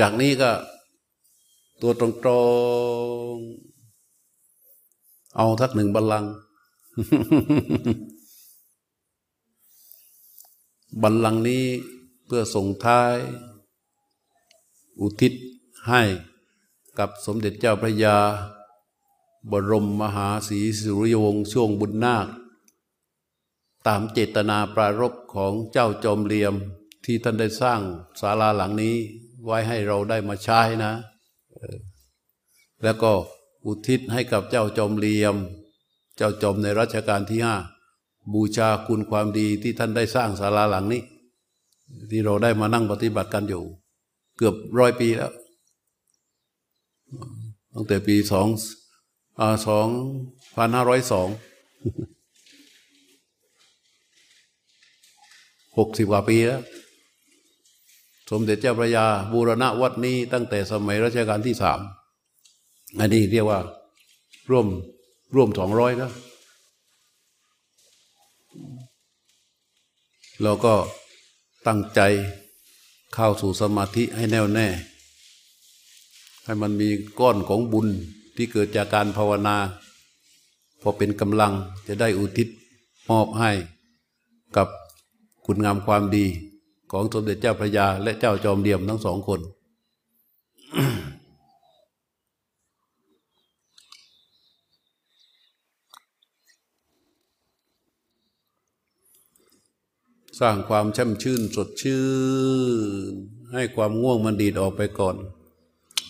จากนี้ก็ตัวตรงๆเอาทักหนึ่งบัลลังบัลลังนี้เพื่อส่งท้าย อุทิศให้กับสมเด็จเจ้าพระยา บรมมหาศรีสุริยวงศ์ช่วงบุญนาค ตามเจตนาปรารภของเจ้าจอมเลียมที่ท่านได้สร้างศาลาหลังนี้ ไว้ให้เราได้มาใช้นะ แล้วก็อุทิศให้กับเจ้าจอมเลียม เจ้าจอมในรัชกาลที่ห้าบูชาคุณความดีที่ท่านได้สร้างศาลาหลังนี้ ที่เราได้มานั่งปฏิบัติกันอยู่ เกือบร้อยปีแล้ว ตั้งแต่ปีสองสองพันห้าร้อยสองหกสิบกว่าปีแล้ว สมเด็จเจ้าพระยาบูรณะวัดนี้ตั้งแต่สมัยรัชกาลที่สามอันนี้เรียกว่าร่วมร่วมสองร้อยแล้วเราก็ตั้งใจเข้าสู่สมาธิให้แน่วแน่ ให้มันมีก้อนของบุญที่เกิดจากการภาวนา พอเป็นกำลังจะได้อุทิศมอบให้กับคุณงามความดี ของสมเด็จเจ้าพระยา และเจ้าจอมเดียมทั้งสองคน สร้างความช่ำชื่นสดชื่น ให้ความง่วงมันดีดออกไปก่อน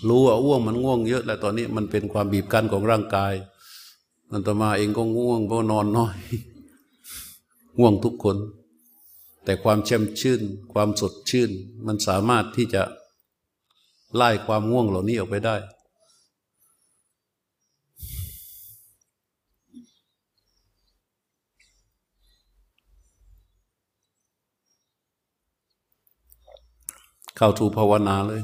รู้ว่าง่วงมันง่วงเยอะแล้วตอนนี้มันเป็นความบีบคั้นของร่างกายอันตมาเองก็ง่วงเพราะนอนน้อย ง่วงทุกคน แต่ความเช่มชื่น ความสดชื่น มันสามารถที่จะไล่ความง่วงเหล่านี้ออกไปได้ เข้าทูภาวนาเลย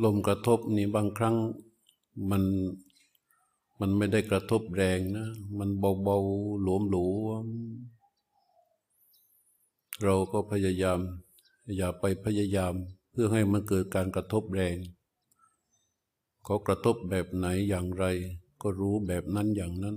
ลมกระทบนี่บางครั้งมันมันไม่ได้กระทบแรงนะ มันเบาๆหลวมหลวมๆเราก็พยายาม อย่าไปพยายามเพื่อให้มันเกิดการกระทบแรงเขากระทบแบบไหนอย่างไร ก็รู้แบบนั้นอย่างนั้น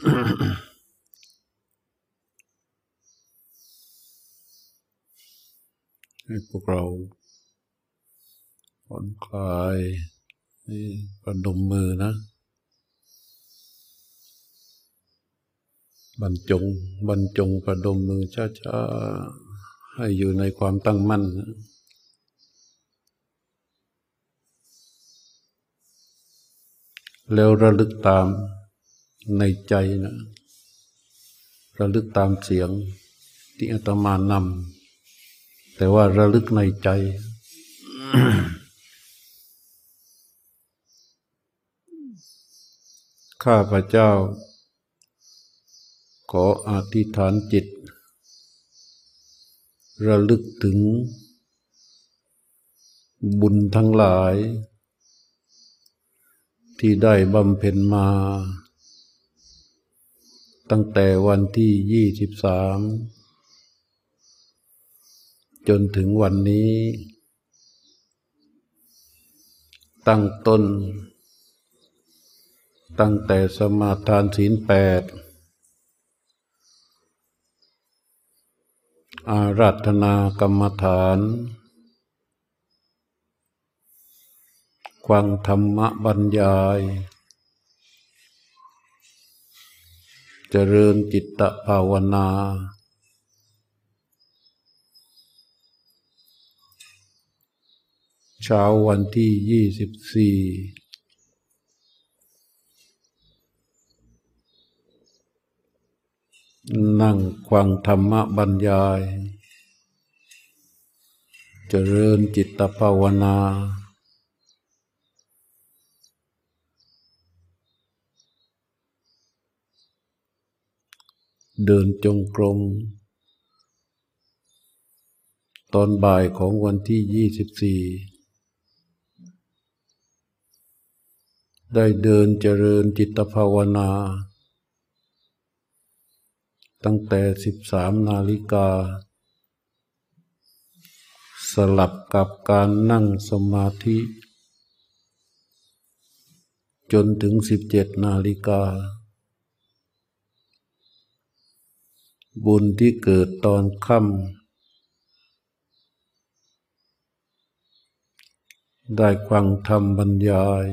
ให้พวกเราผ่อนคลายนี่ประดมมือนะบรรจงบรรจงประดมมือช้าๆให้อยู่ในความตั้งมั่นนะแล้วระลึกตาม ในใจนะระลึกตามเสียงที่อาตมานำแต่ว่าระลึกในใจ ข้าพระเจ้า ขออธิษฐานจิต ระลึกถึง บุญทั้งหลาย ที่ได้บำเพ็ญมา ตั้งแต่วันที่ยี่สิบสามจนถึงวันนี้ ตั้งต้น ตั้งแต่สมาทานศีลแปดอาราธนากรรมฐานควังธรรมบรรยาย เจริญจิตตภาวนา เช้าวันที่ยี่สิบสี่นั่งควังธรรมบรรยาย เจริญจิตภาวนา เดินจงกรม ตอนบ่ายของวันที่ยี่สิบสี่ได้เดินเจริญจิตภาวนา ตั้งแต่สิบสามนาฬิกา สลับกับการนั่งสมาธิ จนถึงสิบเจ็ดนาฬิกา บุญที่เกิดตอนค่ำได้ฟังธรรมบรรยาย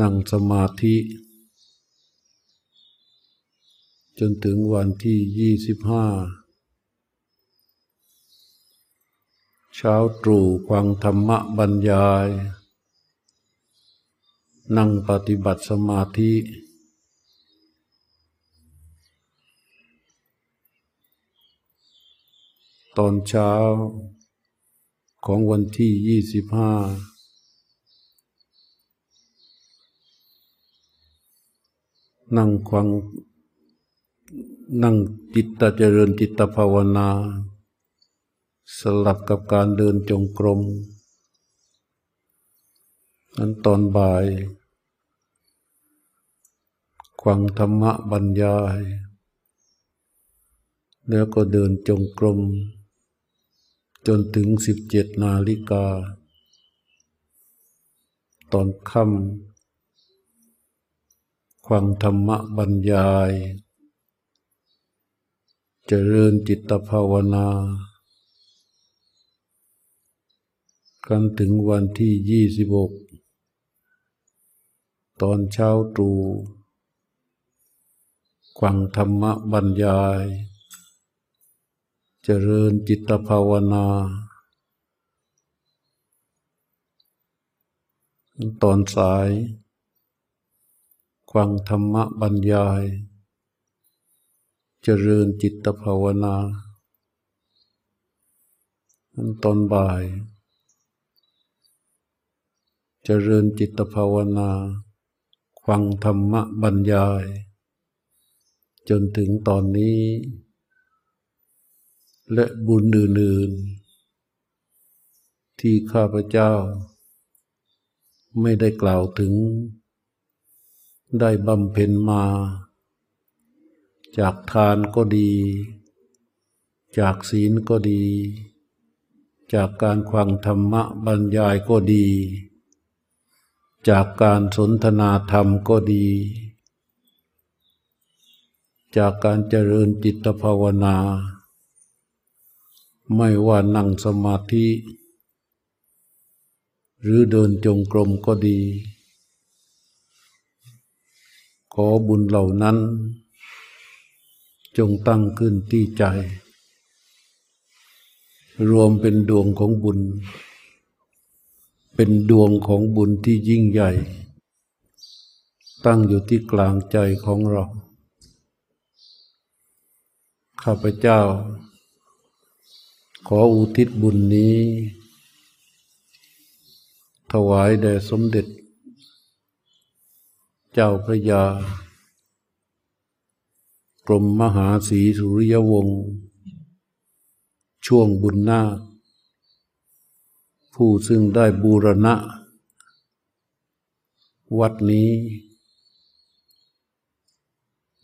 นั่งสมาธิ จนถึงวันที่ยี่สิบห้าเช้าตรู่ฟังธรรมบรรยาย นั่งปฏิบัติสมาธิ ตอนเช้าของวันที่ยี่สิบห้านั่งควังนั่งจิตตเจริญจิตภาวนา สลับกับการเดินจงกรมนั้นตอนบ่ายควังธรรมะบรรยาย แล้วก็เดินจงกรม จนถึงสิบเจ็ดนาฬิกา ตอนค่ำควังธรรมบรรยายเจริญจิตภาวนากันถึงวันที่ยี่สิบหกตอนเช้าตรู่ควังธรรมบรรยาย เจริญจิตภาวนา ตอนสายควังธรรมะบรรยาย เจริญจิตภาวนาตอนบ่าย เจริญจิตภาวนาฟังธรรมะบรรยาย จนถึงตอนนี้ และบุญอื่นๆ ที่ข้าพเจ้า ไม่ได้กล่าวถึง ได้บำเพ็ญมา จากทานก็ดี จากศีลก็ดี จากการควังธรรมะบรรยายก็ดี จากการสนทนาธรรมก็ดี จากการเจริญจิตภาวนา ไม่ว่านั่งสมาธิ หรือเดินจงกรมก็ดี ขอบุญเหล่านั้น จงตั้งขึ้นที่ใจ รวมเป็นดวงของบุญ เป็นดวงของบุญที่ยิ่งใหญ่ ตั้งอยู่ที่กลางใจของเรา ข้าพเจ้า ขออุทิศบุญนี้ ถวายแด่สมเด็จ เจ้าพระยา กรมมหาศรีสุริยวงศ์ช่วงบุญนาคผู้ซึ่งได้บูรณะ วัดนี้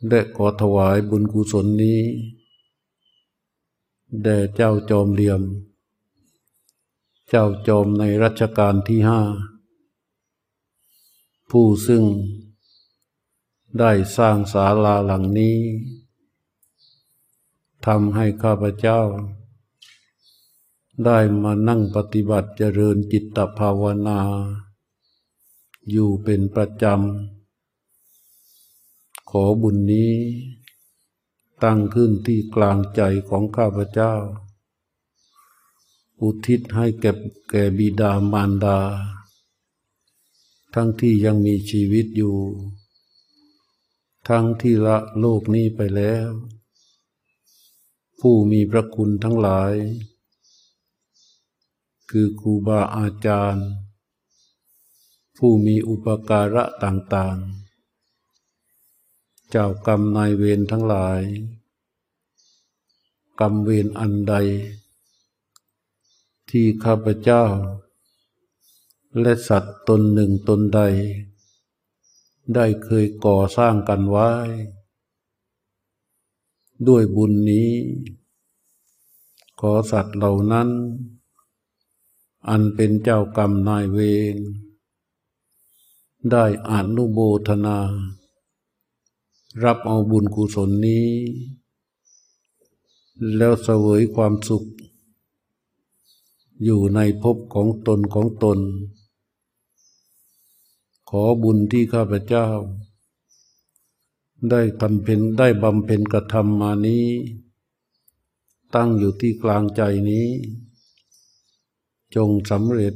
และขอถวายบุญกุศลนี้ แด่เจ้าจอมเหลี่ยม เจ้าจอมในรัชกาลที่ห้า ผู้ซึ่งได้สร้างศาลาหลังนี้ทำให้ข้าพเจ้า ได้มานั่งปฏิบัติเจริญจิตภาวนา อยู่เป็นประจำ ขอบุญนี้ ตั้งขึ้นที่กลางใจของข้าพเจ้า อุทิศให้แก่แก่บิดามารดา ทั้งที่ยังมีชีวิตอยู่ ทั้งที่ละโลกนี้ไปแล้ว ผู้มีพระคุณทั้งหลาย คือครูบาอาจารย์ ผู้มีอุปการะต่างๆ เจ้ากรรมนายเวรทั้งหลาย กรรมเวรอันใด ที่ข้าพเจ้า และสัตว์ตนหนึ่งตนใด ได้เคยก่อสร้างกันไว้ ด้วยบุญนี้ ขอสัตว์เหล่านั้น อันเป็นเจ้ากรรมนายเวรได้อนุโบทนา รับเอาบุญกุศลนี้ แล้วเสวยความสุข อยู่ในภพของตนของตน ขอบุญที่ข้าพเจ้า ได้ทำเป็นได้บำเพ็ญกระทำมานี้ ตั้งอยู่ที่กลางใจนี้ จงสำเร็จ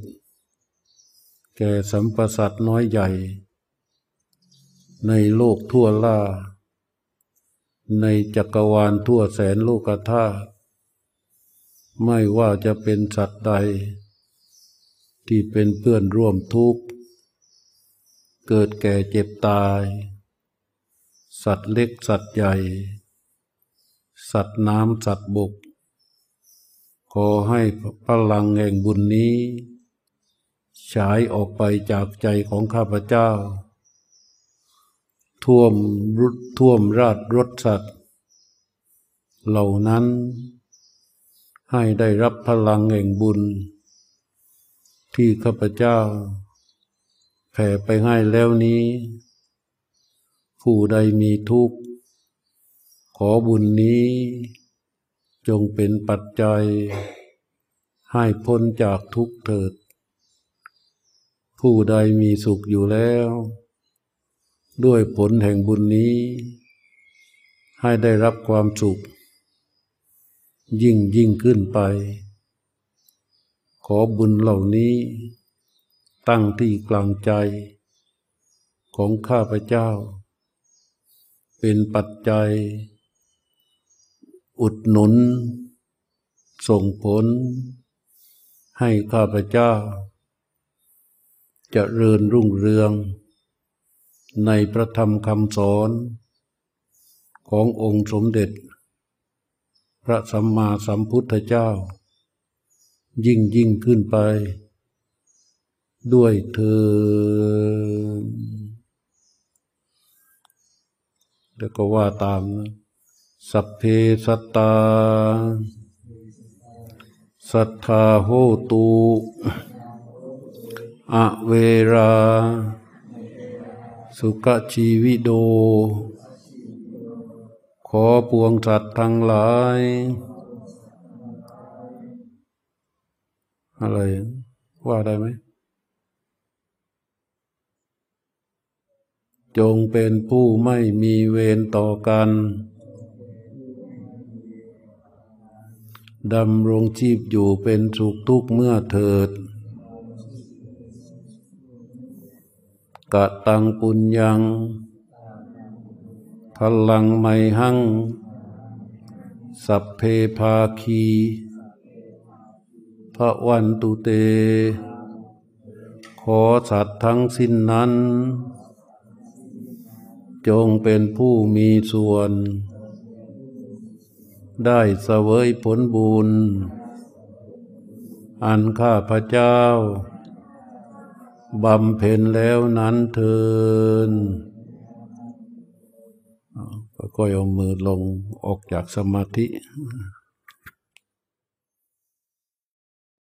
แก่สัมปสัตน้อยใหญ่ ในโลกทั่วล่า ในจักรวาลทั่วแสนโลกธาตุไม่ว่าจะเป็นสัตว์ใด ที่เป็นเพื่อนร่วมทุกข์ เกิดแก่เจ็บตาย สัตว์เล็กสัตว์ใหญ่ สัตว์น้ำสัตว์บก ขอให้พลังแห่งบุญนี้ ฉายออกไปจากใจของข้าพเจ้า ท่วมรุดท่วมราดรถสัตว์ เหล่านั้นให้ได้รับพลังแห่งบุญ ที่ข้าพเจ้า แผ่ไปให้แล้วนี้ ผู้ใดมีทุกข์ ขอบุญนี้ จงเป็นปัจจัย ให้พ้นจากทุกข์เถิด ผู้ใดมีสุขอยู่แล้ว ด้วยผลแห่งบุญนี้ ให้ได้รับความสุข ยิ่งยิ่งขึ้นไป ขอบุญเหล่านี้ ตั้งที่กลางใจ ของข้าพเจ้า เป็นปัจจัย อุดหนุน ส่งผล ให้ข้าพเจ้าจะเริญรุ่งเรือง ในพระธรรมคำสอนขององค์สมเด็จ พระสัมมาสัมพุทธเจ้า ยิ่งยิ่งขึ้นไป ด้วยเธอแล้วก็ว่าตามนะสัพเพสัตตา สัทธาโหตุ อเวรา สุขชีวิโด ขอปวงสัตว์ทั้งหลาย อะไร ว่าได้ไหม จงเป็นผู้ไม่มีเวรต่อกันดำรงชีพอยู่เป็นสุขทุกเมื่อเถิด กะตังปุญญัง พลังไมหัง สัพเพภาคีพระวันตุเต ขอสัตว์ทั้งสิ้นนั้น จงเป็นผู้มีส่วน ได้เสวยผลบุญ อันข้าพระเจ้า บำเพ็ญแล้วนั้นเทินก็ก้อยเอามือลงออกจากสมาธิ